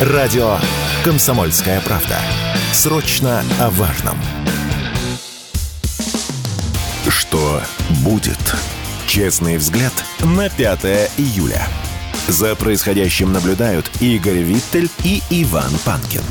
Радио «Комсомольская правда». Срочно о важном. Что будет? Честный взгляд на 5 июля. За происходящим наблюдают Игорь Виттель и Иван Панкин.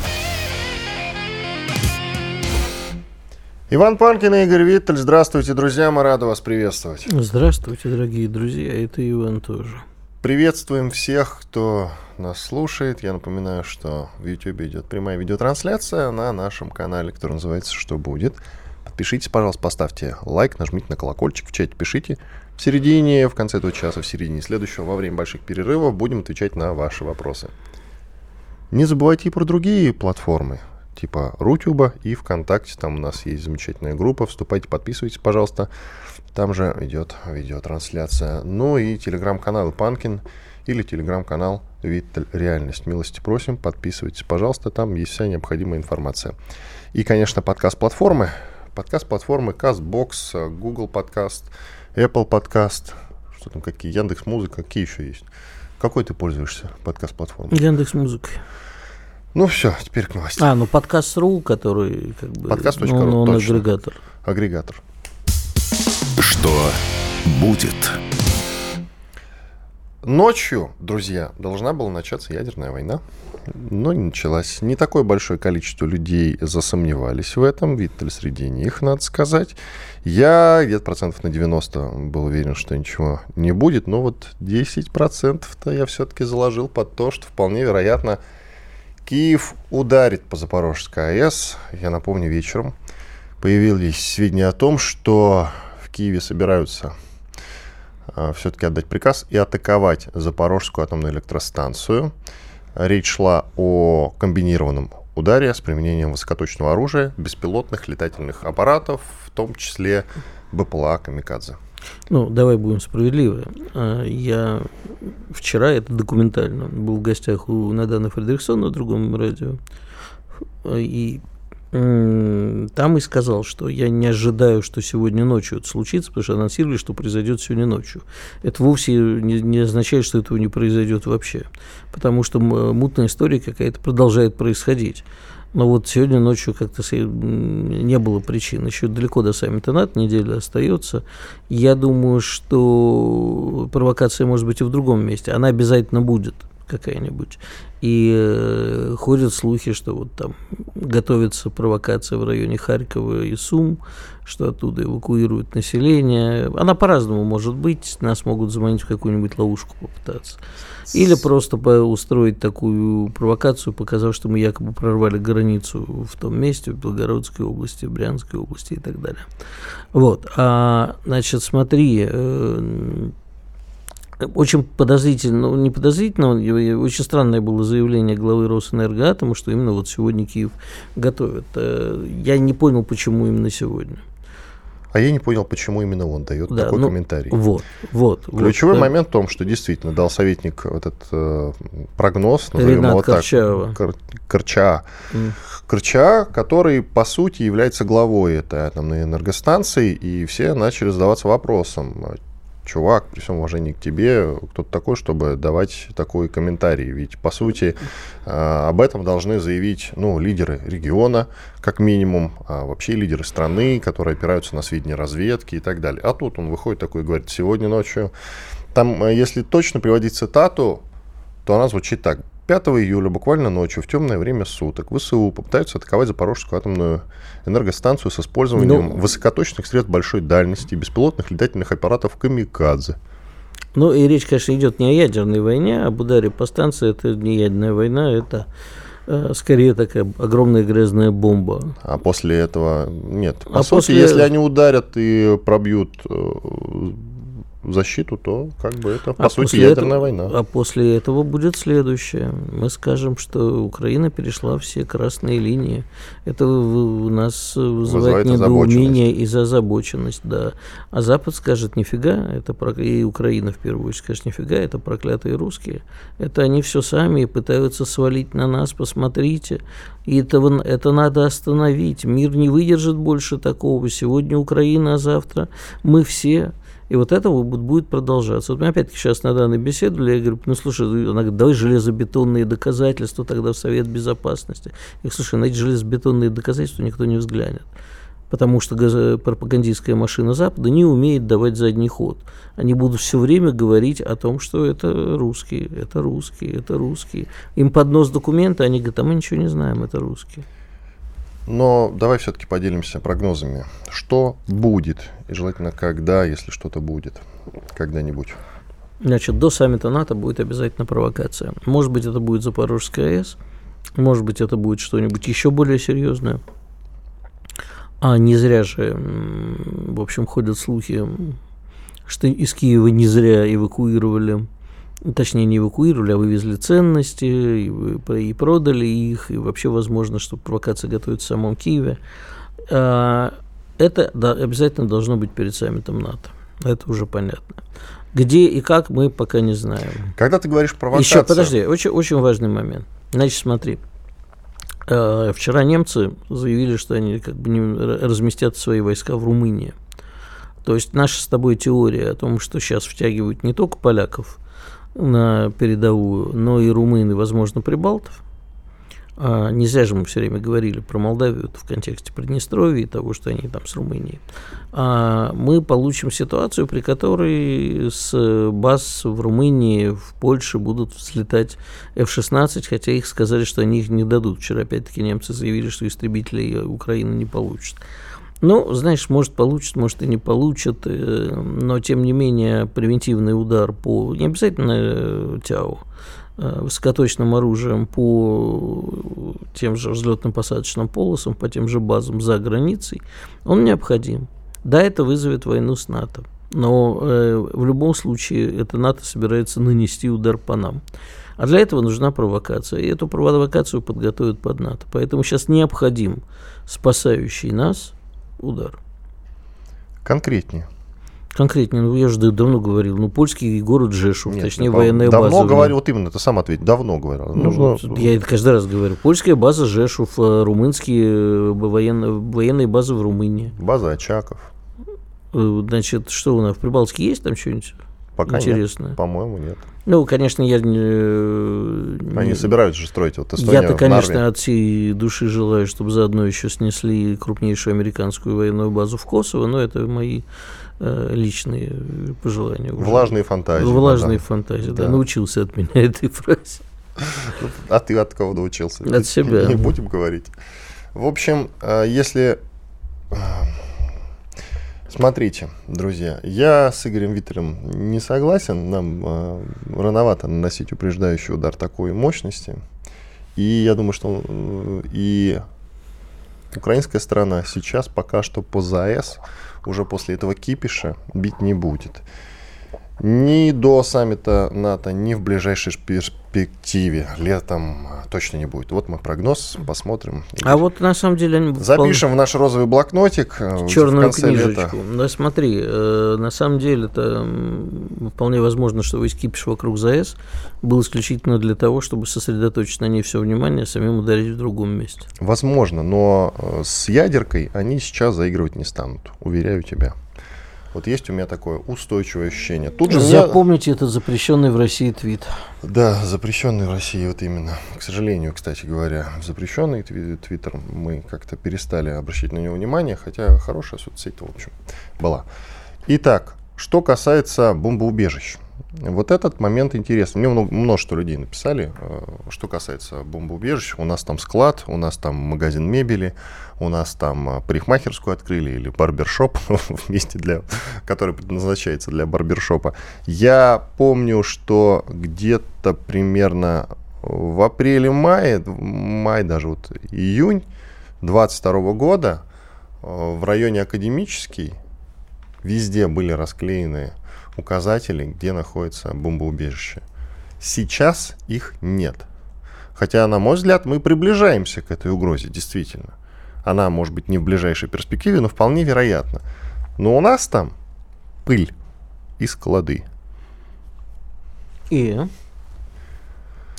Иван Панкин и Игорь Виттель. Здравствуйте, друзья. Мы рады вас приветствовать. Здравствуйте, дорогие друзья. Это Иван тоже. Приветствуем всех, кто нас слушает. Я напоминаю, что в YouTube идет прямая видеотрансляция на нашем канале, который называется «Что будет?». Подпишитесь, пожалуйста, поставьте лайк, нажмите на колокольчик, в чате пишите. В середине, в конце этого часа, в середине следующего, во время больших перерывов будем отвечать на ваши вопросы. Не забывайте и про другие платформы, типа Рутюба и ВКонтакте. Там у нас есть замечательная группа. Вступайте, подписывайтесь, пожалуйста. Там же идет видеотрансляция. Ну и телеграм-канал Панкин или телеграм-канал Виттель Реальность. Милости просим, подписывайтесь, пожалуйста. Там есть вся необходимая информация. И, конечно, подкаст-платформы. Подкаст-платформы CastBox, Google Подкаст, Apple Подкаст, что там, какие, Яндекс Музыка, какие еще есть? Какой ты пользуешься подкаст-платформой? Яндекс Музыкой. Ну все, теперь к новостям. А, ну подкаст.ру, который как бы... Подкаст.ру, ну, он точно. агрегатор. Агрегатор. Что будет? Ночью, друзья, должна была начаться ядерная война, но не началась. Не такое большое количество людей засомневались в этом, Виттель среди них, надо сказать. Я где-то процентов на 90 был уверен, что ничего не будет, но вот 10 процентов-то я все-таки заложил под то, что вполне вероятно Киев ударит по Запорожской АЭС. Я напомню, вечером появились сведения о том, что в Киеве собираются все-таки отдать приказ и атаковать Запорожскую атомную электростанцию. Речь шла о комбинированном ударе с применением высокоточного оружия, беспилотных летательных аппаратов, в том числе БПЛА «Камикадзе». Ну, давай будем справедливы. А, Я вчера, это документально, был в гостях у Наданы Фредериксон на другом радио. И там и сказал, что я не ожидаю, что сегодня ночью это случится, потому что анонсировали, что произойдет сегодня ночью. Это вовсе не, не означает, что этого не произойдет вообще. Потому что мутная история какая-то продолжает происходить. Но вот сегодня ночью как-то не было причин. Еще далеко до саммита НАТО, неделя остается. Я думаю, что провокация может быть и в другом месте. Она обязательно будет какая-нибудь. И э, ходят слухи, что вот там готовится провокация в районе Харькова и Сум, что оттуда эвакуируют население. Она по-разному может быть. Нас могут заманить в какую-нибудь ловушку попытаться. Или просто устроить такую провокацию, показав, что мы якобы прорвали границу в том месте, в Белгородской области, в Брянской области и так далее. Вот. А, значит, смотри, э, очень подозрительно, ну, не подозрительно, но очень странное было заявление главы Росэнергоатома, что именно вот сегодня Киев готовит. Э, Я не понял, почему именно сегодня. А я не понял, почему именно он дает Да, такой ну, комментарий. Вот, вот. Ключевой вот, да. момент в том, что действительно дал советник этот э, прогноз, назовем Ренат его так, Корчаева. Кор- Корча, М. Корча, который по сути является главой этой атомной энергостанции, и все начали задаваться вопросом, чувак, при всем уважении к тебе, кто ты такой, чтобы давать такой комментарий? Ведь, по сути, э, об этом должны заявить, ну, лидеры региона, как минимум, а вообще лидеры страны, которые опираются на сведения разведки и так далее. А тут он выходит такой и говорит, сегодня ночью... Там, э, если точно приводить цитату, то она звучит так. 5 июля, буквально ночью, в темное время суток, ВСУ попытаются атаковать Запорожскую атомную энергостанцию с использованием Ну- высокоточных средств большой дальности и беспилотных летательных аппаратов «Камикадзе». Ну и речь, конечно, идет не о ядерной войне, об ударе по станции. Это не ядерная война, это э, скорее такая огромная грязная бомба. А после этого нет. По А сути, после- если они ударят и пробьют э, защиту, то как бы это, по А сути, ядерная этого- война. А после этого будет следующее. Мы скажем, что Украина перешла все красные линии. Это в- у нас вызывает Вызывает недоумение и озабоченность, да. А Запад скажет, нифига, это прок- и Украина в первую очередь скажет, нифига, это проклятые русские. Это они все сами пытаются свалить на нас, посмотрите. И этого, это надо остановить. Мир не выдержит больше такого. Сегодня Украина, а завтра мы все. И вот это будет продолжаться. Вот мы опять-таки сейчас на данной беседовали, я говорю, ну слушай, она говорит, давай железобетонные доказательства тогда в Совет Безопасности. Я говорю, слушай, на эти железобетонные доказательства никто не взглянет потому что пропагандистская машина Запада не умеет давать задний ход. Они будут все время говорить о том, что это русские, это русские, это русские. Им под нос документы, они говорят, а мы ничего не знаем, это русские. Но давай все-таки поделимся прогнозами. Что будет? И желательно, когда, если что-то будет, когда-нибудь. Значит, до саммита НАТО будет обязательно провокация. Может быть, это будет Запорожская АЭС, может быть, это будет что-нибудь еще более серьезное. А не зря же, в общем, ходят слухи, что из Киева не зря эвакуировали, точнее не эвакуировали, а вывезли ценности и, и продали их, и вообще возможно, что провокация готовится в самом Киеве. А, это да, обязательно должно быть перед саммитом НАТО. Это уже понятно. Где и как, мы пока не знаем. Когда ты говоришь провокация... Еще, подожди, очень, очень важный момент. Значит, смотри, Э, вчера немцы заявили, что они как бы не разместят свои войска в Румынии. То есть наша с тобой теория о том, что сейчас втягивают не только поляков на передовую, но и румын и, возможно, прибалтов, а, не зря же мы все время говорили про Молдавию в контексте Приднестровья и того, что они там с Румынией. А мы получим ситуацию, при которой с баз в Румынии, в Польше будут взлетать F-16, хотя их сказали, что они их не дадут. Вчера опять-таки немцы заявили, что истребителей Украины не получат. Ну, знаешь, может получат, может и не получат, э, но тем не менее превентивный удар по, не обязательно э, ТЯО, Э, высокоточным оружием по тем же взлетно-посадочным полосам, по тем же базам за границей, он необходим. Да, это вызовет войну с НАТО, но э, в любом случае это НАТО собирается нанести удар по нам. А для этого нужна провокация. И эту провокацию подготовят под НАТО. Поэтому сейчас необходим спасающий нас удар. Конкретнее. Конкретнее, ну я же давно говорил, ну польский город Жешув, Нет, точнее ну, военная давно база. Давно говорил, вот именно, ты сам ответь, давно говорил. Ну, Нужно... Я это каждый раз говорю. Польская база Жешув, э, румынские э, военные, военные базы в Румынии. База Очаков. Э, значит, что у нас в Прибалтике есть там что-нибудь? Пока интересное? Нет, по-моему, нет. Ну, конечно, я не... Они собираются же строить вот Эстония Я-то, конечно, от всей души желаю, чтобы заодно еще снесли крупнейшую американскую военную базу в Косово, но это мои Э, личные пожелания. Уже. Влажные фантазии. Влажные да. фантазии, да. да. Научился от меня этой фразе. А ты от кого научился? От себя. Не будем говорить. В общем, э, если... Э, смотрите, друзья, я с Игорем Виттелем не согласен. Нам э, рановато наносить упреждающий удар такой мощности. И я думаю, что и украинская сторона сейчас пока что по ЗАЭС уже после этого кипиша бить не будет. Ни до саммита НАТО, ни в ближайшей перспективе летом точно не будет. Вот мой прогноз, посмотрим. А вот на самом деле... Они Запишем в наш розовый блокнотик. Э, Черную книжечку. Лета. Да смотри, э, на самом деле это вполне возможно, что весь кипиш вокруг ЗАЭС был исключительно для того, чтобы сосредоточить на ней все внимание, а самим ударить в другом месте. Возможно, но э, с ядеркой они сейчас заигрывать не станут, уверяю тебя. Вот есть у меня такое устойчивое ощущение. Тут же Запомните, мне... это запрещенный в России твит. Да, запрещенный в России, вот именно. К сожалению, кстати говоря, запрещенный твиттер, мы как-то перестали обращать на него внимание, хотя хорошая соцсеть, в общем, была. Итак, что касается бомбоубежищ. Вот этот момент интересный. Мне множество людей написали, э, что касается бомбоубежищ. У нас там склад, у нас там магазин мебели, у нас там э, парикмахерскую открыли или барбершоп вместе для, который предназначается для барбершопа. Я помню, что где-то примерно в апреле-мае, май даже вот июнь 22 года э, в районе Академический везде были расклеены указатели, где находится бомбоубежище. Сейчас их нет. Хотя, на мой взгляд, мы приближаемся к этой угрозе, действительно. Она, может быть, не в ближайшей перспективе, но вполне вероятно. Но у нас там пыль и склады. И?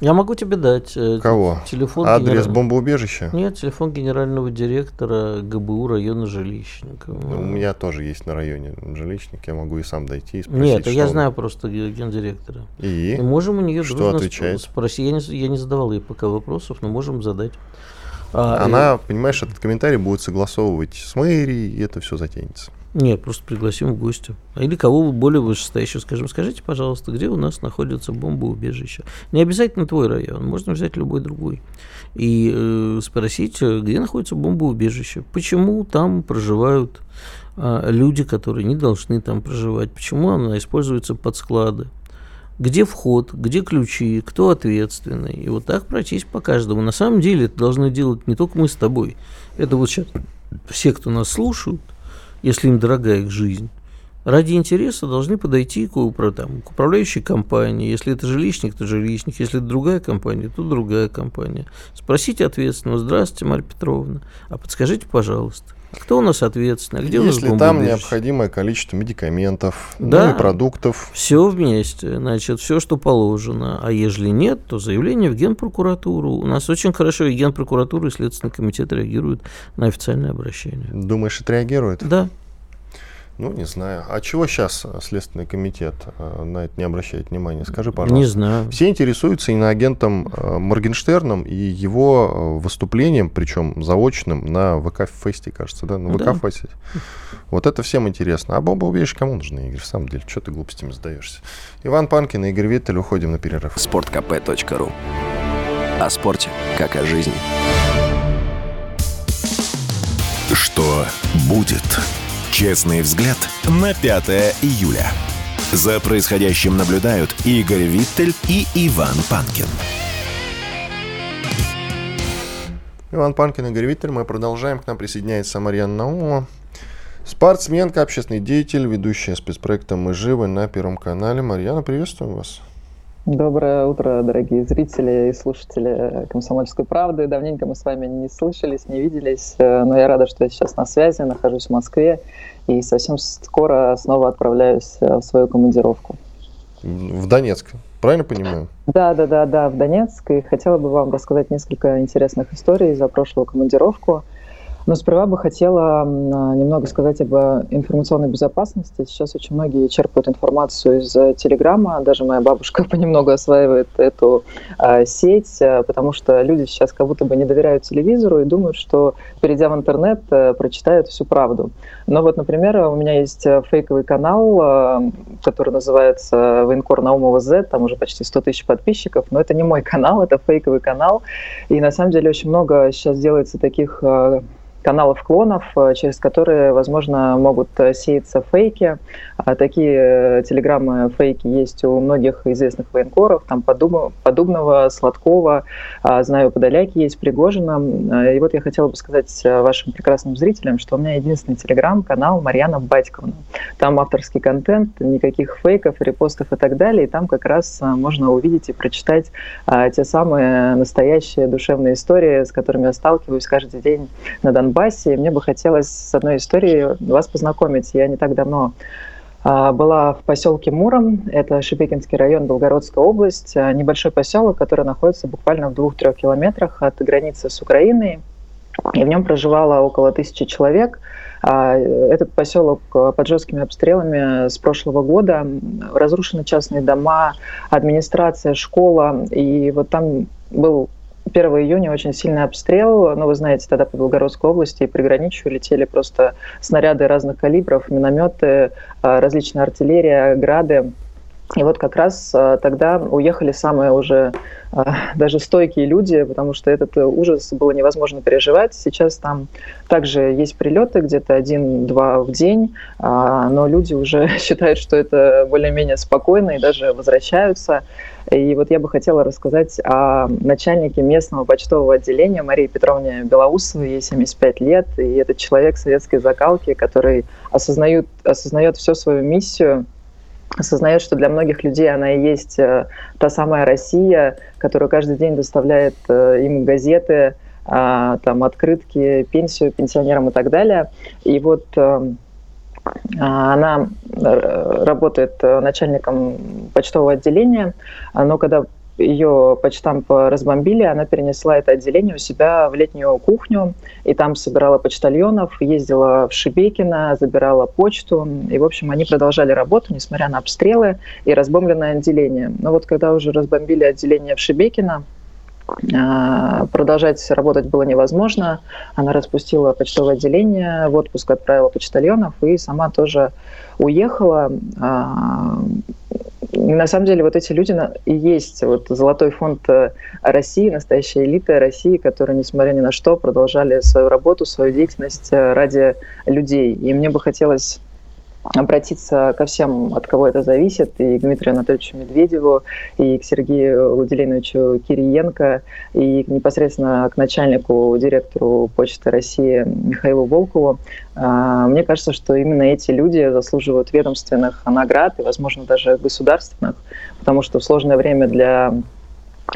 Я могу тебе дать э, Кого? телефон. Адрес генера- бомбоубежища? Нет, телефон генерального директора ГБУ района Жилищникова. Ну, У меня тоже есть на районе жилищник, я могу и сам дойти и спросить, Нет, я что знаю просто ге- гендиректора. И? И можем у нее Что отвечает? сп- спросить. Я не, я не задавал ей пока вопросов, но можем задать. А, Она, понимаешь, этот комментарий будет согласовывать с мэрией, и это все затянется. Э, Нет, просто пригласим в гости. Или кого более вышестоящего скажем. Скажите, пожалуйста, где у нас находится бомбоубежище? Не обязательно твой район, можно взять любой другой. И э, спросить, э, где находится бомбоубежище. Почему там проживают а, люди, которые не должны там проживать? Почему она используется под склады? где вход, где ключи, кто ответственный. И вот так пройтись по каждому. На самом деле это должны делать не только мы с тобой. Это вот сейчас все, кто нас слушают, если им дорога их жизнь, ради интереса должны подойти к, там, к управляющей компании. Если это жилищник, то жилищник. Если это другая компания, то другая компания. Спросите ответственного. Здравствуйте, Марья Петровна. А подскажите, пожалуйста, кто у нас ответственный? А где у нас Если там необходимое количество медикаментов, Да. ну и продуктов, Все вместе, значит, все, что положено. А ежели нет, то заявление в Генпрокуратуру. У нас очень хорошо и Генпрокуратура, и Следственный комитет реагируют на официальное обращение. думаешь, отреагирует? Да. Ну, не знаю. А чего сейчас Следственный комитет э, на это не обращает внимания? Скажи, пожалуйста. Не знаю. Все интересуются иноагентом э, Моргенштерном и его э, выступлением, причем заочным, на ВК-фесте, кажется, да? На Да. ВК-фесте. Вот это всем интересно. А бомбоубежище кому нужны, Игорь, в самом деле? Что ты глупостями задаешься? Иван Панкин и Игорь Виттель, уходим на перерыв. sportkp.ru О спорте, как о жизни. Что будет? Честный взгляд на 5 июля. За происходящим наблюдают Игорь Виттель и Иван Панкин. Иван Панкин Игорь Виттель. Мы продолжаем. К нам присоединяется Марьяна Наумова. Спортсменка, общественный деятель, ведущая спецпроекта «Мы живы» на Первом канале. Марьяна, приветствуем вас. Доброе утро, дорогие зрители и слушатели «Комсомольской правды». Давненько мы с вами не слышались, не виделись, э, но я рада, что я сейчас на связи, нахожусь в Москве и совсем скоро снова отправляюсь э, в свою командировку. В в Донецк. Правильно понимаю? Да, да, да, да, в Донецк. И хотела бы вам рассказать несколько интересных историй за прошлую командировку. Но сперва бы хотела а, немного сказать об э, информационной безопасности. Сейчас очень многие черпают информацию из э, Телеграма. Даже моя бабушка понемногу осваивает эту э, сеть, э, потому что люди сейчас как будто бы не доверяют телевизору и думают, что, перейдя в интернет, прочитают всю правду. Но вот, например, у меня есть фейковый канал, который называется «Военкор Наумова Z», там уже почти 100 тысяч подписчиков, но это не мой канал, это фейковый канал. И на самом деле очень много сейчас делается таких каналов клонов, э, через которые, возможно, могут э, сеяться фейки. А Такие э, телеграммы фейки есть у многих известных военкоров, там Подубного, Сладкова, знаю, Подоляки есть, Пригожина. И вот я хотела бы сказать вашим прекрасным зрителям, что у меня единственный телеграм-канал Марьяна Батьковна. Там авторский контент, никаких фейков, репостов и так далее. И там как раз можно увидеть и прочитать те самые настоящие душевные истории, с которыми я сталкиваюсь каждый день на Донбассе. И мне бы хотелось с одной историей вас познакомить. Я не так давно а, была в поселке Муром, это Шебекинский район, Белгородская область, А, небольшой поселок, который находится буквально в двух-трех километрах от границы с Украиной. И в нем проживало около тысячи человек. А, Этот поселок под жесткими обстрелами с прошлого года. Разрушены частные дома, администрация, школа. И вот там был 1 июня очень сильный обстрел. Ну, вы знаете, тогда по Белгородской области и приграничью летели просто снаряды разных калибров, минометы, а, различная артиллерия, грады. И вот как раз а, тогда уехали самые уже а, даже стойкие люди, потому что этот э, ужас было невозможно переживать. Сейчас там также есть прилеты, где-то один-два в день, а, но люди уже считают, что это более-менее спокойно и даже возвращаются. И вот я бы хотела рассказать о начальнике местного почтового отделения Марии Петровне Белоусовой, ей 75 лет, и этот человек советской закалки, который осознает, осознает всю свою миссию, осознает, что для многих людей она и есть э, та самая Россия, которая каждый день доставляет э, им газеты, а, там открытки, пенсию пенсионерам и так далее. И вот э, а, она работает начальником почтового отделения, но когда ее почтамп разбомбили, она перенесла это отделение у себя в летнюю кухню, и там собирала почтальонов, ездила в Шебекино, забирала почту, и, в общем, они продолжали работу, несмотря на обстрелы и разбомбленное отделение. Но вот когда уже разбомбили отделение в Шебекино, продолжать работать было невозможно. Она распустила почтовое отделение, в отпуск отправила почтальонов и сама тоже уехала. А, на самом деле вот эти люди и есть вот золотой фонд э, России, настоящая элита России, которые, несмотря ни на что, продолжали свою работу, свою деятельность э, ради людей. И мне бы хотелось обратиться ко всем, от кого это зависит, и к Дмитрию Анатольевичу Медведеву, и к Сергею Владимировичу Кириенко, и непосредственно к начальнику, директору Почты России Михаилу Волкову. А, мне кажется, что именно эти люди заслуживают ведомственных наград и, возможно, даже государственных, потому что в сложное время для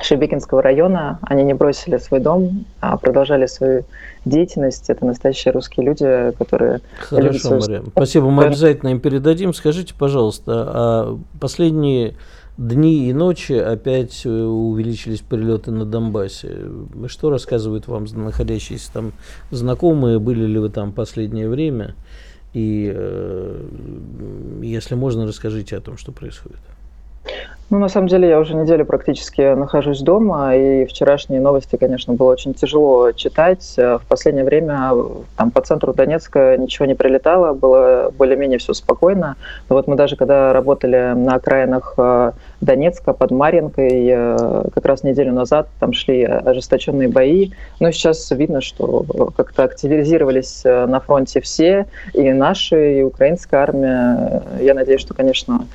Шебекинского района. Они не бросили свой дом, а продолжали свою деятельность. Это настоящие русские люди, которые... Хорошо, свою... Мария. Спасибо, мы обязательно им передадим. Скажите, пожалуйста, а последние дни и ночи опять увеличились прилеты на Донбассе. Что рассказывают вам находящиеся там знакомые? Были ли вы там последнее время? И э, если можно, расскажите о том, что происходит. Ну, на самом деле, я уже неделю практически нахожусь дома, и вчерашние новости, конечно, было очень тяжело читать. В последнее время там по центру Донецка ничего не прилетало, было более-менее все спокойно. Но вот мы даже когда работали на окраинах э, Донецка под Маринкой, э, как раз неделю назад там шли ожесточенные бои. Но сейчас видно, что как-то активизировались э, на фронте все, и наши, и украинская армия. Я надеюсь, что, конечно,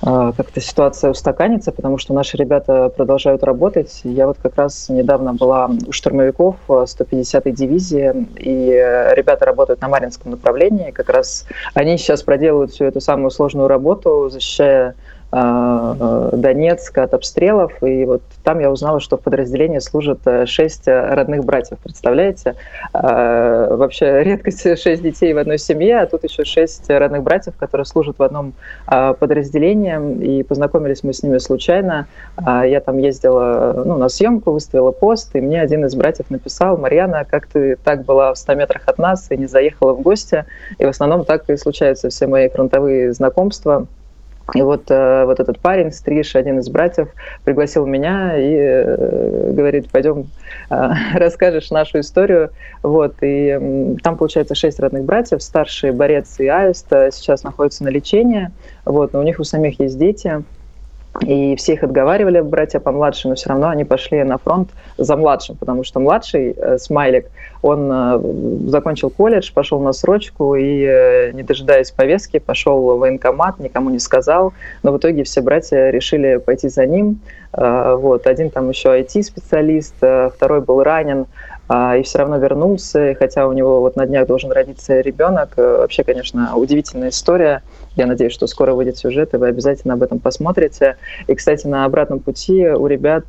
как-то ситуация устаканится, потому что наши ребята продолжают работать. Я вот как раз недавно была у штурмовиков 150-й дивизии, и ребята работают на Маринском направлении. Как раз они сейчас проделывают всю эту самую сложную работу, защищая а, Донецк от обстрелов, и вот там я узнала, что в подразделении служат э, шесть э, родных братьев, представляете? А, вообще редкость шесть детей в одной семье, а тут еще шесть родных братьев, которые служат в одном а, подразделении, и познакомились мы с ними случайно. Я там ездила ну, на съемку, выставила пост, и мне один из братьев написал, Марьяна, как ты так была в 100 метрах от нас и не заехала в гости? И в основном так и случаются все мои фронтовые знакомства – и вот, э, вот этот парень, Стриж, один из братьев, пригласил меня и э, говорит, пойдем, э, расскажешь нашу историю. Вот, и там, получается, шесть родных братьев, старший борец и аист сейчас находятся на лечении, вот, но у них у самих есть дети, и все их отговаривали, братья помладше, но все равно они пошли на фронт за младшим, потому что младший, э, Смайлик, он э, закончил колледж, пошел на срочку и, э, не дожидаясь повестки, пошел в военкомат, никому не сказал. Но в итоге все братья решили пойти за ним. Вот. Один там еще IT-специалист, второй был ранен, и все равно вернулся, хотя у него вот на днях должен родиться ребенок. Э, вообще, конечно, удивительная история. Я надеюсь, что скоро выйдет сюжет, и вы обязательно об этом посмотрите. И, кстати, на обратном пути у ребят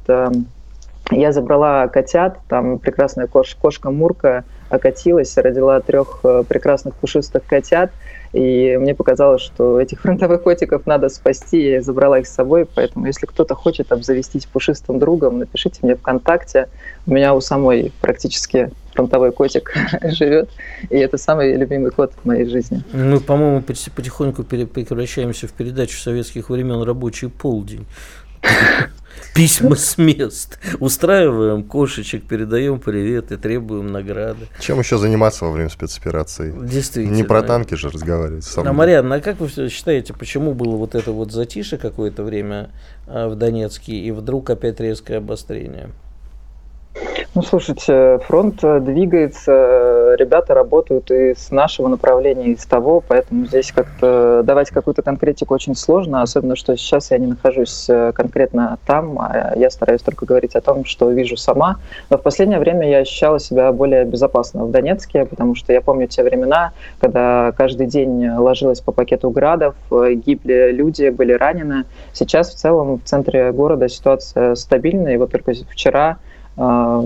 я забрала котят, там прекрасная кош, кошка Мурка окатилась, родила трех э, прекрасных пушистых котят, и мне показалось, что этих фронтовых котиков надо спасти, я забрала их с собой, поэтому если кто-то хочет обзавестись пушистым другом, напишите мне ВКонтакте, у меня у самой практически фронтовой котик живет, и это самый любимый кот в моей жизни. Мы, по-моему, потихоньку превращаемся в передачу советских времен «Рабочий полдень» письма с мест. Устраиваем кошечек, передаем привет и требуем награды. Чем еще заниматься во время спецоперации? Действительно. Не про танки же разговаривать. А, Марьяна, а как вы считаете, почему было вот это вот затише какое-то время а, в Донецке и вдруг опять резкое обострение? Ну, слушайте, фронт э, двигается, ребята работают и с нашего направления, и с того, поэтому здесь как-то давать какую-то конкретику очень сложно, особенно что сейчас я не нахожусь э, конкретно там, а я стараюсь только говорить о том, что вижу сама. Но в последнее время я ощущала себя более безопасно в Донецке, потому что я помню те времена, когда каждый день ложилось по пакету градов, э, гибли люди, были ранены. Сейчас в целом в центре города ситуация стабильная, и вот только вчера а,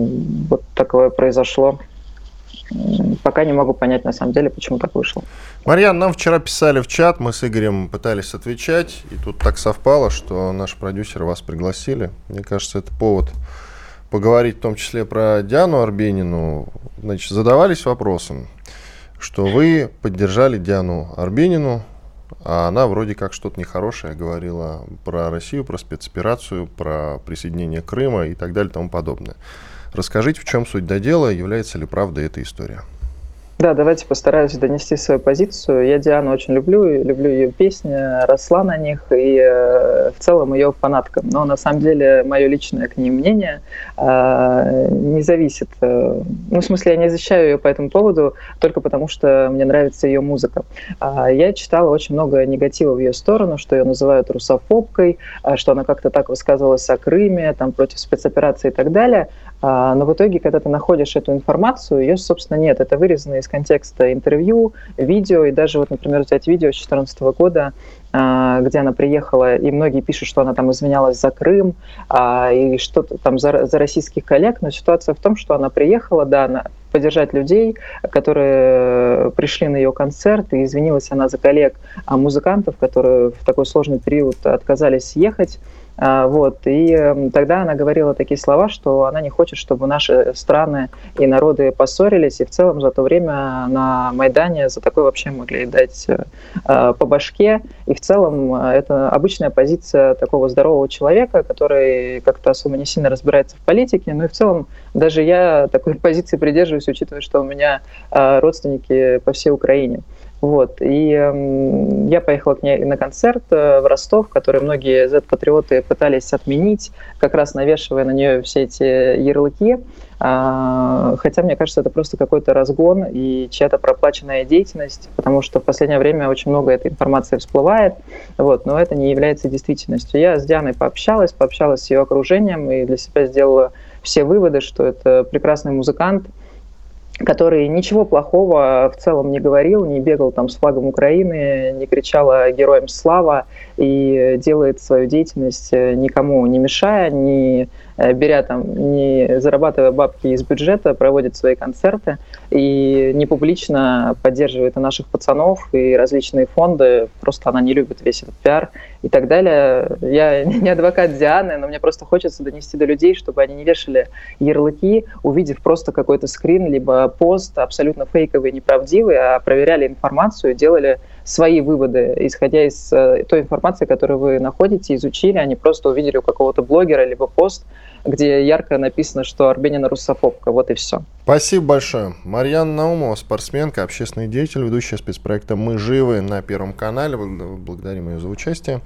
вот такое произошло. Пока не могу понять на самом деле, почему так вышло. Марьян, нам вчера писали в чат, мы с Игорем пытались отвечать, и тут так совпало, что наши продюсеры вас пригласили. Мне кажется, это повод поговорить в том числе про Диану Арбенину. Значит, задавались вопросом, что вы поддержали Диану Арбенину, а она вроде как что-то нехорошее говорила про Россию, про спецоперацию, про присоединение Крыма и так далее и тому подобное. Расскажите, в чем суть до дела, является ли правда эта история? Да, давайте постараюсь донести свою позицию. Я Диану очень люблю, и люблю ее песни, росла на них, и э, в целом ее фанатка. Но на самом деле мое личное к ней мнение э, не зависит. Э, ну, в смысле, я не защищаю ее по этому поводу только потому, что мне нравится ее музыка. Э, я читала очень много негатива в ее сторону, что ее называют русофобкой, э, что она как-то так высказывалась о Крыме, там, против спецоперации и так далее. Э, но в итоге, когда ты находишь эту информацию, ее, собственно, нет. Это вырезано из контекста интервью, видео, и даже вот, например, взять видео с 2014 года, а, где она приехала, и многие пишут, что она там извинялась за Крым а, и что-то там за, за российских коллег, но ситуация в том, что она приехала, да, она поддержать людей, которые пришли на ее концерт, и извинилась она за коллег, а музыкантов, которые в такой сложный период отказались ехать. А, вот. И эм, тогда она говорила такие слова, что она не хочет, чтобы наши страны и народы поссорились, и в целом за то время на Майдане за такое вообще могли дать э, по башке. И в целом э, это обычная позиция такого здорового человека, который как-то особо не сильно разбирается в политике. Ну и в целом даже я такой позиции придерживаюсь, учитывая, что у меня э, родственники по всей Украине. Вот. И э, я поехала к ней на концерт э, в Ростов, который многие Z-патриоты пытались отменить, как раз навешивая на нее все эти ярлыки. А, хотя, мне кажется, это просто какой-то разгон и чья-то проплаченная деятельность, потому что в последнее время очень много этой информации всплывает, вот, но это не является действительностью. Я с Дианой пообщалась, пообщалась с ее окружением и для себя сделала все выводы, что это прекрасный музыкант – который ничего плохого в целом не говорил, не бегал там с флагом Украины, не кричал героям слава и делает свою деятельность э, никому не мешая, не Э, беря там, не зарабатывая бабки из бюджета, проводит свои концерты и не публично поддерживает и наших пацанов, и различные фонды. Просто она не любит весь этот пиар и так далее. Я не адвокат Дианы, но мне просто хочется донести до людей, чтобы они не вешали ярлыки, увидев просто какой-то скрин, либо пост абсолютно фейковый, неправдивый, а проверяли информацию, делали свои выводы, исходя из э, той информации, которую вы находите, изучили, они просто увидели у какого-то блогера либо пост, где ярко написано, что Арбенина русофобка. Вот и все. Спасибо большое. Марьяна Наумова, спортсменка, общественный деятель, ведущая спецпроекта «Мы живы» на Первом канале. Благодарим ее за участие.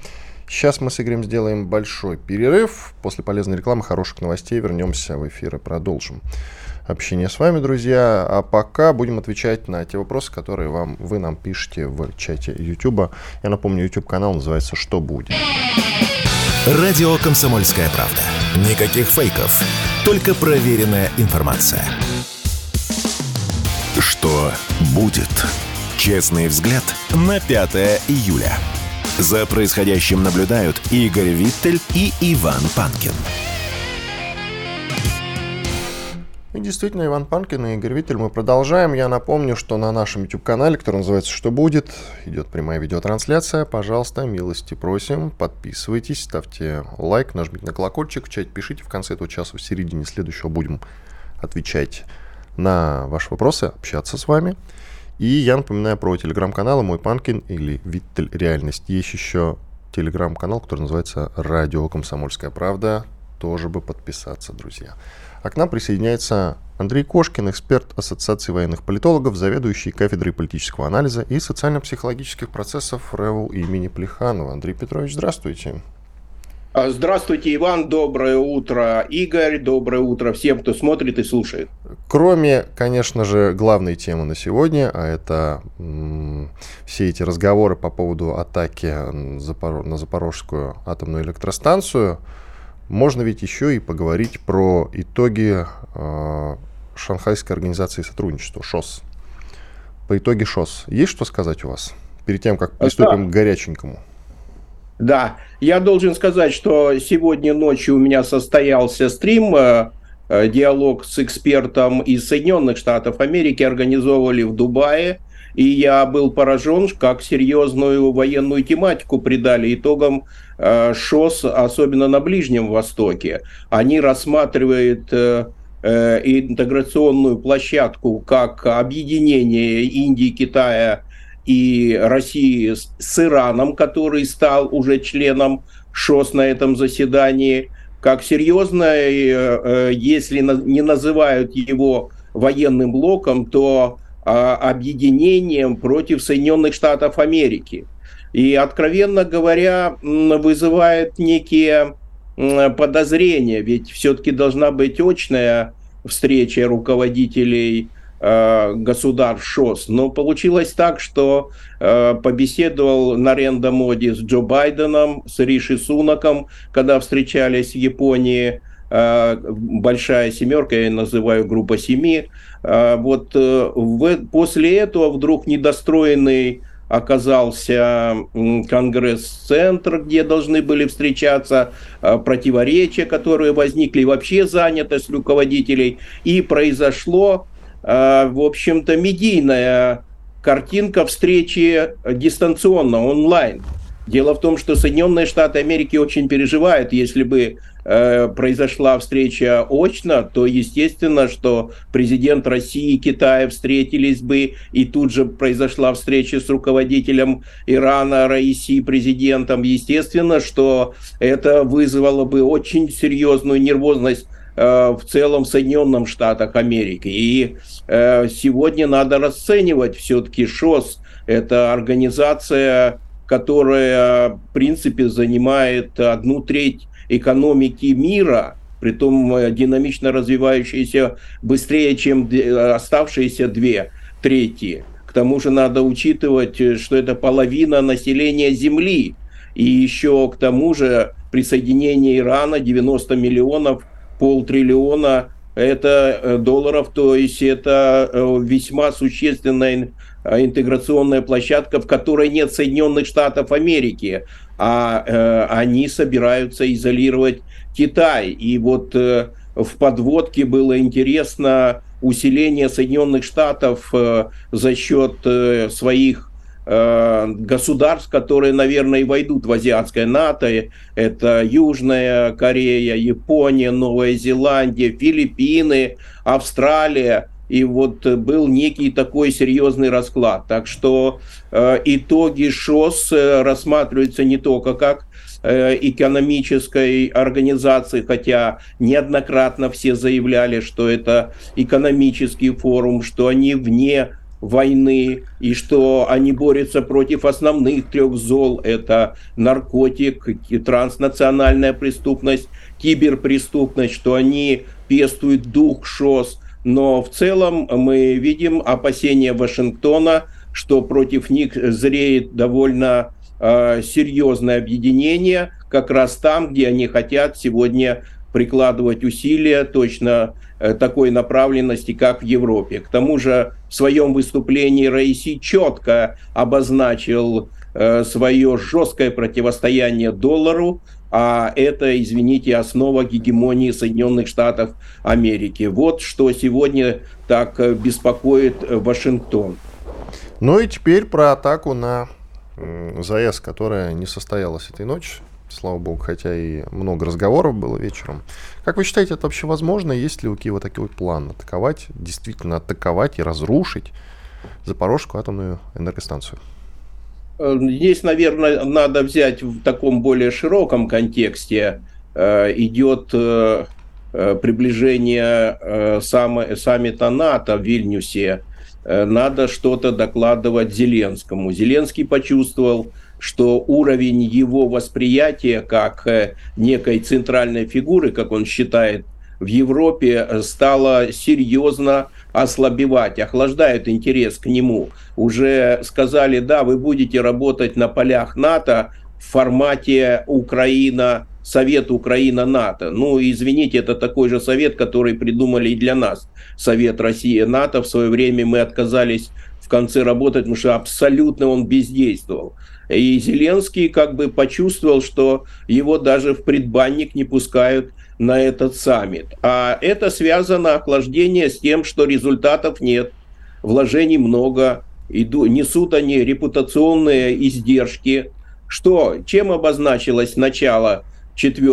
Сейчас мы с Игорем сделаем большой перерыв. После полезной рекламы, хороших новостей вернемся в эфир и продолжим общение с вами, друзья. А пока будем отвечать на те вопросы, которые вам, вы нам пишете в чате YouTube. Я напомню, YouTube-канал называется «Что будет?». Радио «Комсомольская правда». Никаких фейков, только проверенная информация. Что будет? Честный взгляд на 5 июля. За происходящим наблюдают Игорь Виттель и Иван Панкин. И действительно, Иван Панкин и Игорь Виттель, мы продолжаем. Я напомню, что на нашем YouTube-канале, который называется «Что будет?», идет прямая видеотрансляция. Пожалуйста, милости просим, подписывайтесь, ставьте лайк, нажмите на колокольчик, в чате пишите. В конце этого часа, в середине следующего будем отвечать на ваши вопросы, общаться с вами. И я напоминаю про телеграм-каналы «Мой Панкин» или «Виттель Реальность». Есть еще телеграм-канал, который называется «Радио Комсомольская правда». Тоже бы подписаться, друзья. А к нам присоединяется Андрей Кошкин, эксперт Ассоциации военных политологов, заведующий кафедрой политического анализа и социально-психологических процессов РЭУ имени Плеханова. Андрей Петрович, здравствуйте. А, здравствуйте, Иван. Доброе утро, Игорь. Доброе утро всем, кто смотрит и слушает. Кроме, конечно же, главной темы на сегодня, а это м- все эти разговоры по поводу атаки на Запорожскую атомную электростанцию – можно ведь еще и поговорить про итоги э, Шанхайской организации сотрудничества, ШОС. По итоге ШОС. Есть что сказать у вас? Перед тем, как приступим да. к горяченькому. Да, я должен сказать, что сегодня ночью у меня состоялся стрим, э, диалог с экспертом из Соединенных Штатов Америки организовывали в Дубае, и я был поражен, как серьезную военную тематику придали итогам ШОС, особенно на Ближнем Востоке. Они рассматривают интеграционную площадку как объединение Индии, Китая и России с Ираном, который стал уже членом ШОС на этом заседании, как серьезное, э, если не называют его военным блоком, то а, объединением против Соединенных Штатов Америки. И, откровенно говоря, вызывает некие подозрения, ведь все-таки должна быть очная встреча руководителей Э, государств ШОС. Но получилось так, что э, побеседовал Наренда Моди с Джо Байденом, с Риши Сунаком, когда встречались в Японии. Э, большая семерка, я называю группа семи. Вот в, после этого вдруг недостроенный оказался Конгресс-центр, где должны были встречаться противоречия, которые возникли, вообще занятость руководителей. И произошло Э, в общем-то, медийная картинка встречи дистанционно, онлайн. Дело в том, что Соединенные Штаты Америки очень переживают, если бы э, произошла встреча очно, то естественно, что президент России и Китая встретились бы, и тут же произошла встреча с руководителем Ирана, Раиси, президентом. Естественно, что это вызвало бы очень серьезную нервозность Э, в целом в Соединенных Штатах Америки. И э, сегодня надо расценивать все-таки ШОС. Это организация, которая, в принципе, занимает одну треть экономики мира, притом э, динамично развивающаяся быстрее, чем оставшиеся две трети. К тому же надо учитывать, что это половина населения Земли. И еще к тому же присоединение Ирана 90 миллионов – полтриллиона это э, долларов, то есть это э, весьма существенная э, интеграционная площадка, в которой нет Соединенных Штатов Америки, а э, они собираются изолировать Китай. И вот э, в подводке было интересно усиление Соединенных Штатов э, за счет э, своих Э, государств, которые, наверное, и войдут в азиатское НАТО. Это Южная Корея, Япония, Новая Зеландия, Филиппины, Австралия. И вот был некий такой серьезный расклад. Так что э, итоги ШОС э, рассматриваются не только как э, экономической организации, хотя неоднократно все заявляли, что это экономический форум, что они вне войны, и что они борются против основных трех зол. Это наркотик, транснациональная преступность, киберпреступность, что они пестуют дух ШОС. Но в целом мы видим опасения Вашингтона, что против них зреет довольно э, серьезное объединение, как раз там, где они хотят сегодня прикладывать усилия точно э, такой направленности, как в Европе. К тому же в своем выступлении Раиси четко обозначил э, свое жесткое противостояние доллару, а это, извините, основа гегемонии Соединенных Штатов Америки. Вот что сегодня так э, беспокоит Вашингтон. Ну и теперь про атаку на ЗАЭС, которая не состоялась этой ночью слава богу, хотя и много разговоров было вечером. Как вы считаете, это вообще возможно? Есть ли у Киева такой план атаковать, действительно атаковать и разрушить Запорожскую атомную энергостанцию? Э, здесь, наверное, надо взять в таком более широком контексте. Э, идет э, приближение саммита НАТО в Вильнюсе. Надо что-то докладывать Зеленскому. Зеленский почувствовал, что уровень его восприятия как некой центральной фигуры, как он считает, в Европе э, стало серьезно ослабевать, охлаждает интерес к нему. Уже сказали, да, вы будете работать на полях НАТО в формате Украина, Совет Украина-НАТО. Ну, извините, это такой же совет, который придумали и для нас. Совет Россия-НАТО. В свое время мы отказались в конце работать, потому что абсолютно он бездействовал. И Зеленский как бы почувствовал, что его даже в предбанник не пускают на этот саммит. А это связано охлаждение с тем, что результатов нет, вложений много, иду, несут они репутационные издержки. Что, чем обозначилось начало 4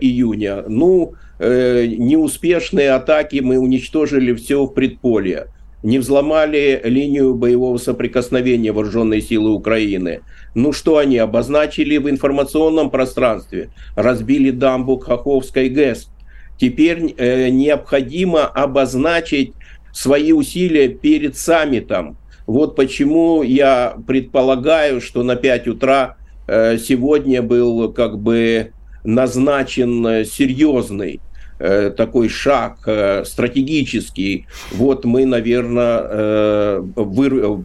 июня? Ну, э, неуспешные атаки мы уничтожили все в предполье не взломали линию боевого соприкосновения вооруженной силы Украины. Ну что они обозначили в информационном пространстве? Разбили дамбу Хоховской ГЭС. Теперь э, необходимо обозначить свои усилия перед саммитом. Вот почему я предполагаю, что на 5 утра э, сегодня был как бы назначен э, серьезный Э, такой шаг э, стратегический. Вот мы, наверное, э,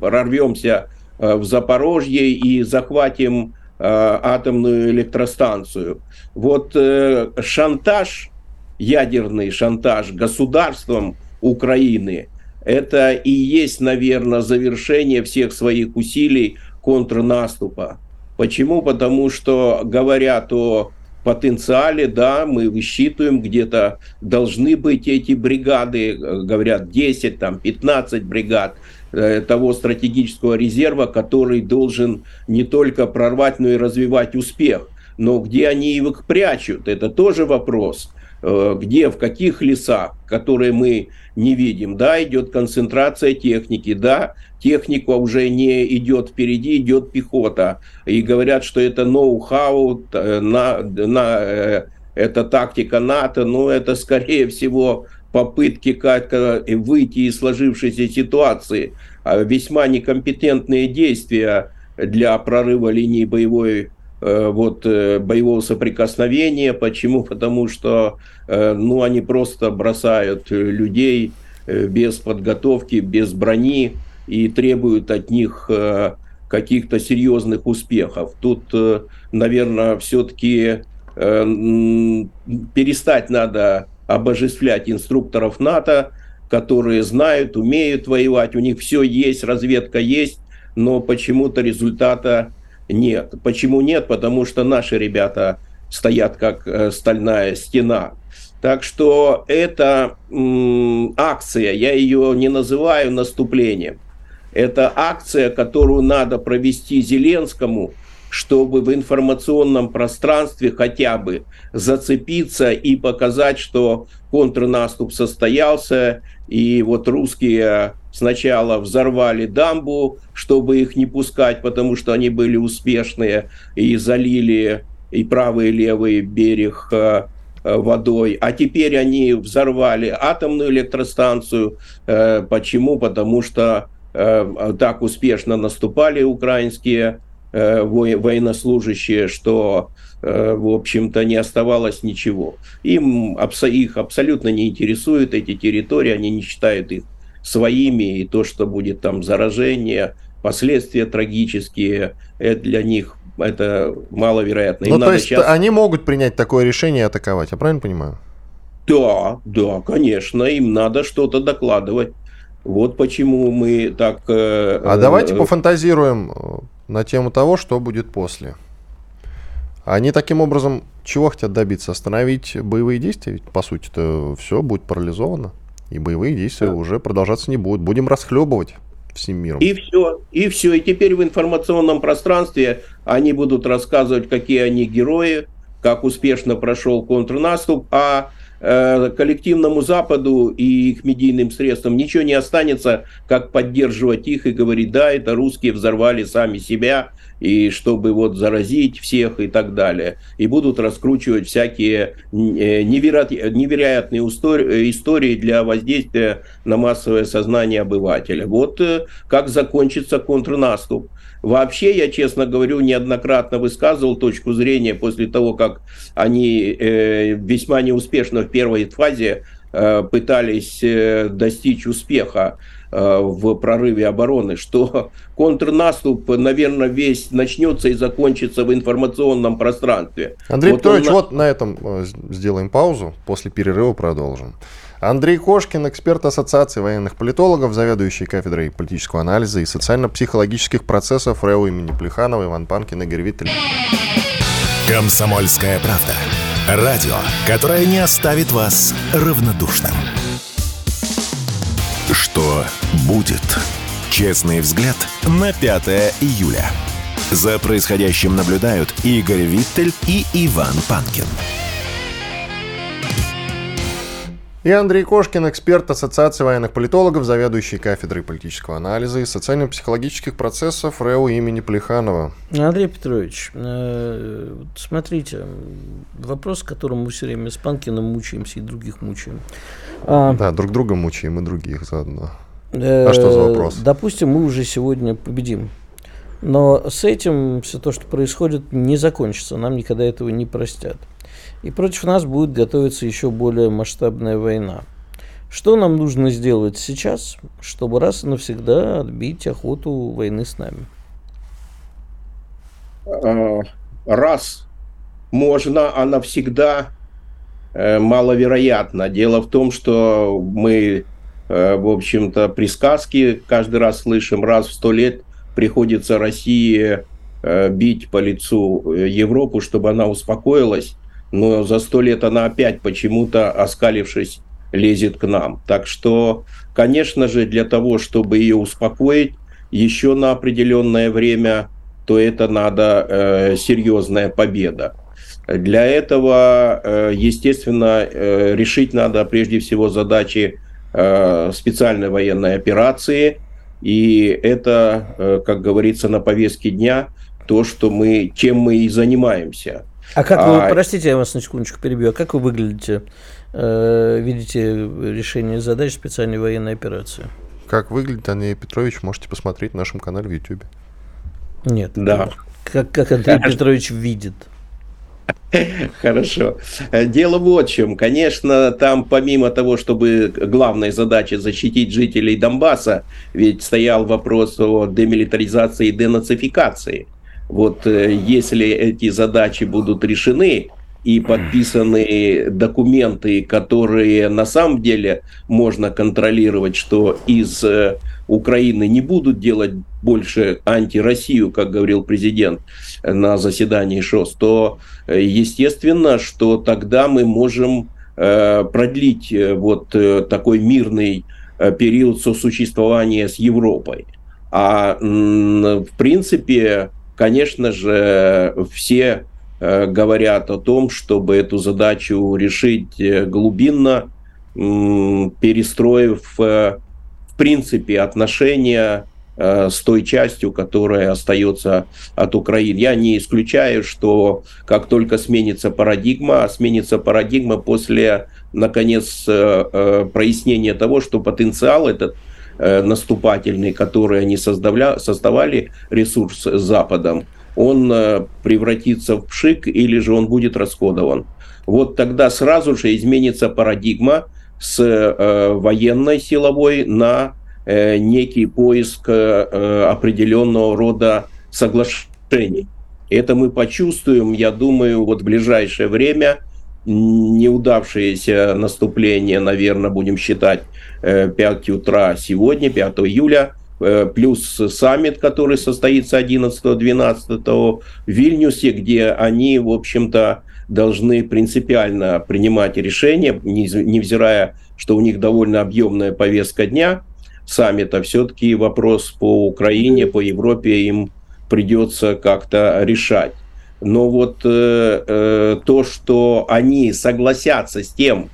прорвемся в Запорожье и захватим атомную электростанцию. Вот шантаж, ядерный шантаж государством Украины, это и есть, наверное, завершение всех своих усилий контрнаступа. Почему? Потому что говорят о потенциале, да, мы высчитываем, где-то должны быть эти бригады, э, говорят, 10, там, 15 бригад э, того стратегического резерва, который должен не только прорвать, но и развивать успех. Но где они их прячут, это тоже вопрос. Э, где, в каких лесах, которые мы не видим. Да, идет концентрация техники, да, техника уже не идет впереди, идет пехота. И говорят, что это ноу-хау, э, на, на, э, это тактика НАТО, но это, скорее всего, попытки как-то выйти из сложившейся ситуации, а весьма некомпетентные действия для прорыва линии боевой Э, вот, э, боевого соприкосновения. Почему? Потому что э, ну, они просто бросают людей без подготовки, без брони и требуют от них каких-то серьезных успехов. Тут, наверное, все-таки перестать надо обожествлять инструкторов НАТО, которые знают, умеют воевать, у них все есть, разведка есть, но почему-то результата нет. Почему нет? Потому что наши ребята стоят как э, стальная стена. Так что эта м, акция, я ее не называю наступлением, это акция, которую надо провести Зеленскому, чтобы в информационном пространстве хотя бы зацепиться и показать, что контрнаступ состоялся, и вот русские сначала взорвали дамбу, чтобы их не пускать, потому что они были успешные и залили и правый, и левый берег э, э, водой. А теперь они взорвали атомную электростанцию. Э, почему? Потому что так успешно наступали украинские военнослужащие, что, в общем-то, не оставалось ничего. Им, их абсолютно не интересуют эти территории, они не считают их своими, и то, что будет там заражение, последствия трагические, это для них это маловероятно. Им ну, то есть сейчас... они могут принять такое решение и атаковать, я правильно понимаю? Да, да, конечно, им надо что-то докладывать. Вот почему мы так... Э, а давайте э, пофантазируем э, на тему того, что будет после. Они таким образом чего хотят добиться? Остановить боевые действия? Ведь, по сути-то, все будет парализовано. И боевые действия да. уже продолжаться не будут. Будем расхлебывать всем миром. И все, и все. И теперь в информационном пространстве они будут рассказывать, какие они герои, как успешно прошел контрнаступ, а коллективному Западу и их медийным средствам ничего не останется, как поддерживать их и говорить, да, это русские взорвали сами себя, и чтобы вот заразить всех и так далее. И будут раскручивать всякие э, невероятные истории для воздействия на массовое сознание обывателя. Вот э, как закончится контрнаступ. Вообще, я, честно говорю, неоднократно высказывал точку зрения после того, как они э, весьма неуспешно в первой фазе пытались достичь успеха в прорыве обороны, что контрнаступ, наверное, весь начнется и закончится в информационном пространстве. Андрей вот Петрович, он... вот на этом э, сделаем паузу, после перерыва продолжим. Андрей Кошкин, эксперт Ассоциации военных политологов, заведующий кафедрой политического анализа и социально-психологических процессов РЭУ имени Плеханова, Иван Панкин, Игорь Виттель. Комсомольская правда. Радио, которое не оставит вас равнодушным. Что будет? Честный взгляд на 5 июля. За происходящим наблюдают Игорь Виттель и Иван Панкин. И Андрей Кошкин, эксперт Ассоциации военных политологов, заведующий кафедрой политического анализа и социально-психологических процессов РЭУ имени Плеханова. Андрей Петрович, э, смотрите, вопрос, которым мы все время с Панкиным мучаемся и других мучаем. А, да, друг друга мучаем и других заодно. А что за вопрос? Допустим, мы уже сегодня победим. Но с этим все то, что происходит, не закончится. Нам никогда этого не простят. И против нас будет готовиться еще более масштабная война. Что нам нужно сделать сейчас, чтобы раз и навсегда отбить охоту войны с нами? А, раз можно, а навсегда э, маловероятно. Дело в том, что мы, э, в общем-то, при сказке каждый раз слышим, раз в сто лет приходится России э, бить по лицу Европу, чтобы она успокоилась но за сто лет она опять почему-то, оскалившись, лезет к нам. Так что, конечно же, для того, чтобы ее успокоить еще на определенное время, то это надо э, серьезная победа. Для этого, э, естественно, э, решить надо прежде всего задачи э, специальной военной операции. И это, э, как говорится, на повестке дня то, что мы, чем мы и занимаемся – а как вы, а... простите, я вас на секундочку перебью, а как вы выглядите, э, видите решение задач специальной военной операции? Как выглядит Андрей Петрович, можете посмотреть на нашем канале в YouTube. Нет. Да. Как, как Андрей Петрович видит. Хорошо. Дело вот в чем. Конечно, там помимо того, чтобы главной задачей защитить жителей Донбасса, ведь стоял вопрос о демилитаризации и денацификации. Вот э, если эти задачи будут решены и подписаны документы, которые на самом деле можно контролировать, что из э, Украины не будут делать больше антироссию, как говорил президент на заседании ШОС, то э, естественно, что тогда мы можем продлить вот такой мирный период сосуществования с Европой. А в принципе Конечно же, все э, говорят о том, чтобы эту задачу решить э, глубинно, перестроив, э, в принципе, отношения с той частью, которая остается от Украины. Я не исключаю, что как только сменится парадигма, а сменится парадигма после, наконец, прояснения того, что потенциал этот Э, наступательный, который они создавля, создавали, ресурс с Западом, он э, превратится в пшик или же он будет расходован. Вот тогда сразу же изменится парадигма с э, военной силовой на э, некий поиск определенного рода соглашений. Это мы почувствуем, я думаю, вот в ближайшее время – неудавшееся наступление, наверное, будем считать 5 э, утра сегодня, 5 июля, э, плюс саммит, который состоится 11-12 в Вильнюсе, где они, в общем-то, должны принципиально принимать решения, невзирая, что у них довольно объемная повестка дня саммита, все-таки вопрос по Украине, по Европе им придется как-то решать. Но вот э, э, то, что они согласятся с тем,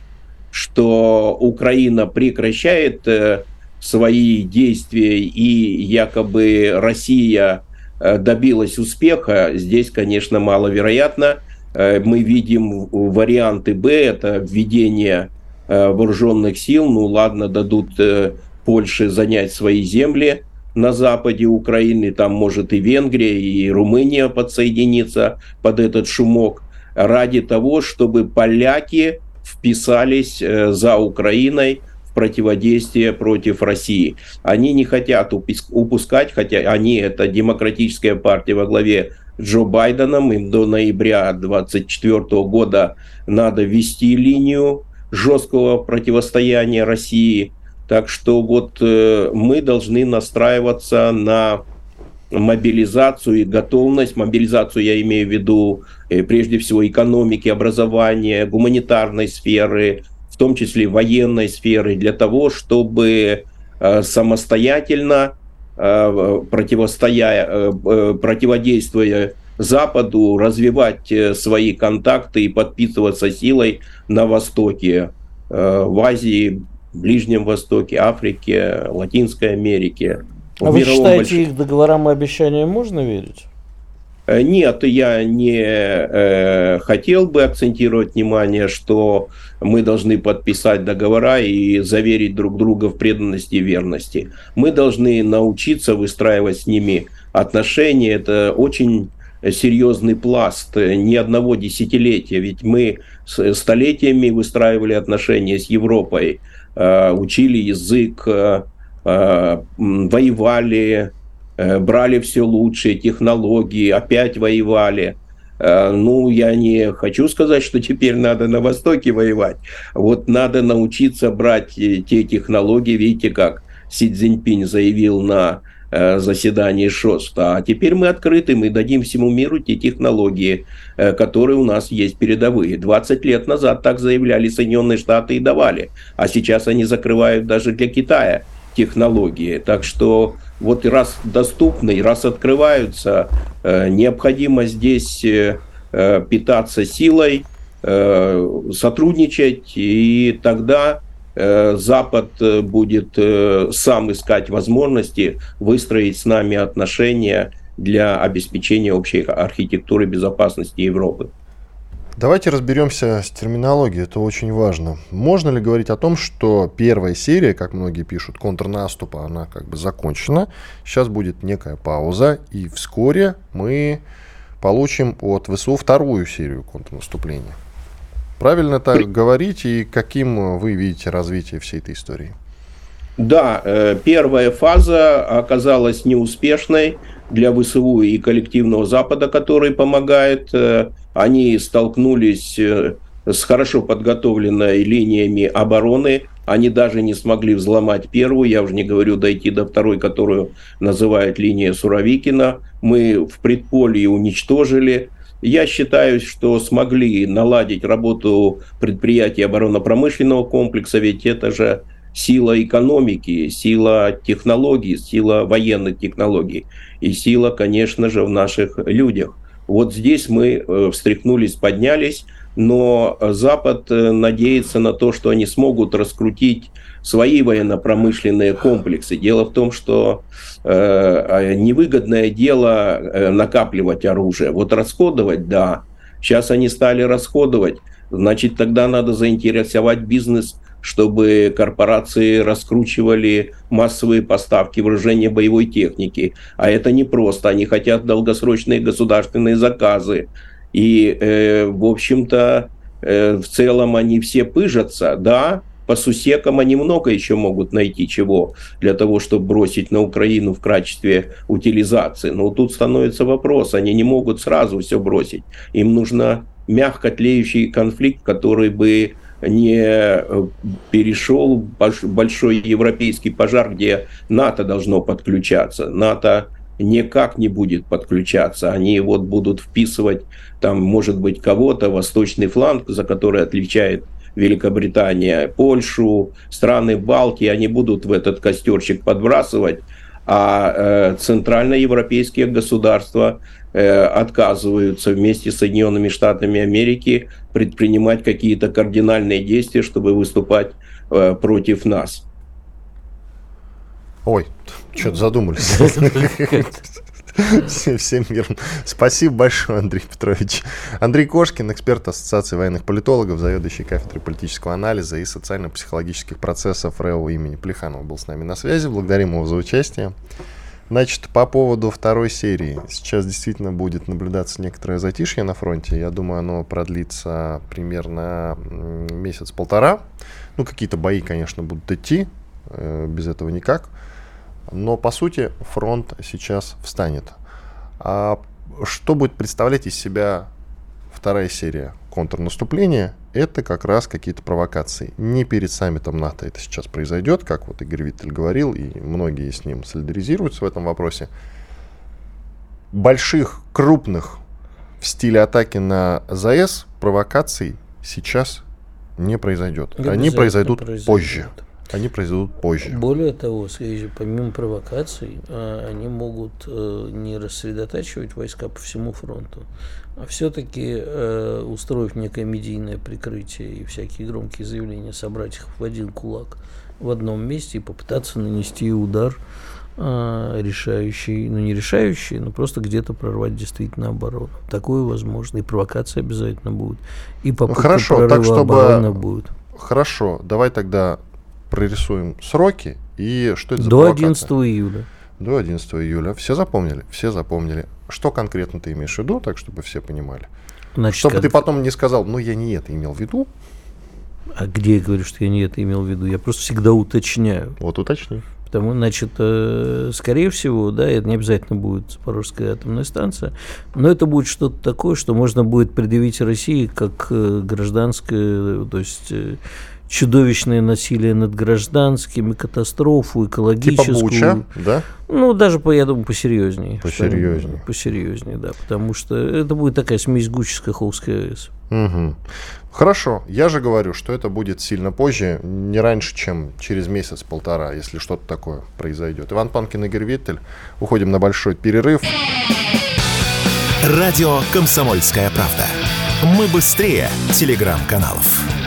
что Украина прекращает э, свои действия и якобы Россия э, добилась успеха, здесь, конечно, маловероятно. Э, мы видим варианты Б, это введение э, вооруженных сил, ну ладно, дадут э, Польше занять свои земли, на западе Украины, там может и Венгрия, и Румыния подсоединиться под этот шумок, ради того, чтобы поляки вписались э, за Украиной в противодействие против России. Они не хотят упускать, хотя они, это демократическая партия во главе Джо Байденом, им до ноября 2024 года надо вести линию жесткого противостояния России – так что вот э, мы должны настраиваться на мобилизацию и готовность. Мобилизацию я имею в виду э, прежде всего экономики, образования, гуманитарной сферы, в том числе военной сферы, для того, чтобы э, самостоятельно противостоя, противодействуя Западу, развивать свои контакты и подпитываться силой на Востоке, в Азии, Ближнем Востоке, Африке, Латинской Америке. А вы считаете, больш... их договорам и обещаниям можно верить? Э, нет, я не э, хотел бы акцентировать внимание, что мы должны подписать договора и заверить друг друга в преданности и верности. Мы должны научиться выстраивать с ними отношения. Это очень серьезный пласт ни одного десятилетия. Ведь мы столетиями выстраивали отношения с Европой, э, учили язык, э, Э, воевали, э, брали все лучшие технологии, опять воевали. Э, ну, я не хочу сказать, что теперь надо на Востоке воевать. Вот надо научиться брать те технологии, видите, как Си Цзиньпинь заявил на заседании ШОС. А теперь мы открыты, мы дадим всему миру те технологии, которые у нас есть передовые. 20 лет назад так заявляли Соединенные Штаты и давали, а сейчас они закрывают даже для Китая технологии. Так что вот раз доступны, раз открываются, э, необходимо здесь э, э, питаться силой, сотрудничать, и тогда Запад будет сам искать возможности выстроить с нами отношения для обеспечения общей архитектуры безопасности Европы. Давайте разберемся с терминологией, это очень важно. Можно ли говорить о том, что первая серия, как многие пишут, контрнаступа, она как бы закончена, сейчас будет некая пауза, и вскоре мы получим от ВСУ вторую серию контрнаступления? Правильно так говорить, и каким вы видите развитие всей этой истории? Да, э, первая фаза оказалась неуспешной для ВСУ и коллективного Запада, который помогает э, они столкнулись э, с хорошо подготовленной линиями обороны. Они даже не смогли взломать первую, я уже не говорю дойти до второй, которую называют линия Суровикина. Мы в предполье уничтожили. Я считаю, что смогли наладить работу предприятий оборонно-промышленного комплекса, ведь это же сила экономики, сила технологий, сила военных технологий и сила, конечно же, в наших людях. Вот здесь мы э, встряхнулись, поднялись, но Запад э, надеется на то, что они смогут раскрутить свои военно-промышленные комплексы. Дело в том, что э, а, невыгодное дело э, накапливать оружие. Вот расходовать, да. Сейчас они стали расходовать. Значит, тогда надо заинтересовать бизнес чтобы корпорации раскручивали массовые поставки вооружения боевой техники. А это не просто. Они хотят долгосрочные государственные заказы. И, э, в общем-то, э, в целом они все пыжатся, да, по сусекам они много еще могут найти чего для того, чтобы бросить на Украину в качестве утилизации. Но тут становится вопрос, они не могут сразу все бросить. Им нужно мягко тлеющий конфликт, который бы не э, перешел большой европейский пожар, где НАТО должно подключаться. НАТО никак не будет подключаться. Они вот будут вписывать там, может быть, кого-то, восточный фланг, за который отвечает Великобритания, Польшу, страны Балтии, они будут в этот костерчик подбрасывать, а э, центральноевропейские государства э, отказываются вместе с Соединенными Штатами Америки предпринимать какие-то кардинальные действия, чтобы выступать э, против нас. Ой, что-то задумались. Всем миром. Спасибо большое, Андрей Петрович. Андрей Кошкин, эксперт Ассоциации военных политологов, заведующий кафедрой политического анализа и социально-психологических процессов РЭО имени Плеханова был с нами на связи. Благодарим его за участие. Значит, по поводу второй серии. Сейчас действительно будет наблюдаться некоторое затишье на фронте. Я думаю, оно продлится примерно месяц-полтора. Ну, какие-то бои, конечно, будут идти. Э, без этого никак. Но, по сути, фронт сейчас встанет. А что будет представлять из себя вторая серия контрнаступления? Это как раз какие-то провокации. Не перед саммитом НАТО это сейчас произойдет, как вот Игорь Виттель говорил, и многие с ним солидаризируются в этом вопросе. больших, крупных в стиле атаки на ЗАЭС провокаций сейчас не произойдет. Они произойдут произойдет. позже. Они произойдут позже. Более того, помимо провокаций, а, они могут э, не рассредотачивать войска по всему фронту, а все-таки, э, устроив некое медийное прикрытие и всякие громкие заявления, собрать их в один кулак в одном месте и попытаться нанести удар а, решающий, ну не решающий, но просто где-то прорвать действительно оборону. Такое возможно. И провокация обязательно будет. И попытка ну, хорошо, так, чтобы... обороны будет. Хорошо, давай тогда прорисуем сроки и что это за До провокация? 11 июля. До 11 июля. Все запомнили? Все запомнили. Что конкретно ты имеешь в виду, так чтобы все понимали? Значит, чтобы как... ты потом не сказал, ну я не это имел в виду. А где я говорю, что я не это имел в виду? Я просто всегда уточняю. Вот уточни. Потому, значит, э, скорее всего, да, это не обязательно будет Запорожская атомная станция, но это будет что-то такое, что можно будет предъявить России как э, гражданское, то есть э, чудовищное насилие над гражданскими, катастрофу экологическую. Типа Буча, да? Ну, даже, по, я думаю, посерьезнее. Посерьезнее. Посерьезнее, да, потому что это будет такая смесь Гучи с Каховской АЭС. Угу. Хорошо, я же говорю, что это будет сильно позже, не раньше, чем через месяц-полтора, если что-то такое произойдет. Иван Панкин, Игорь Виттель. Уходим на большой перерыв. Радио «Комсомольская правда». Мы быстрее телеграм-каналов.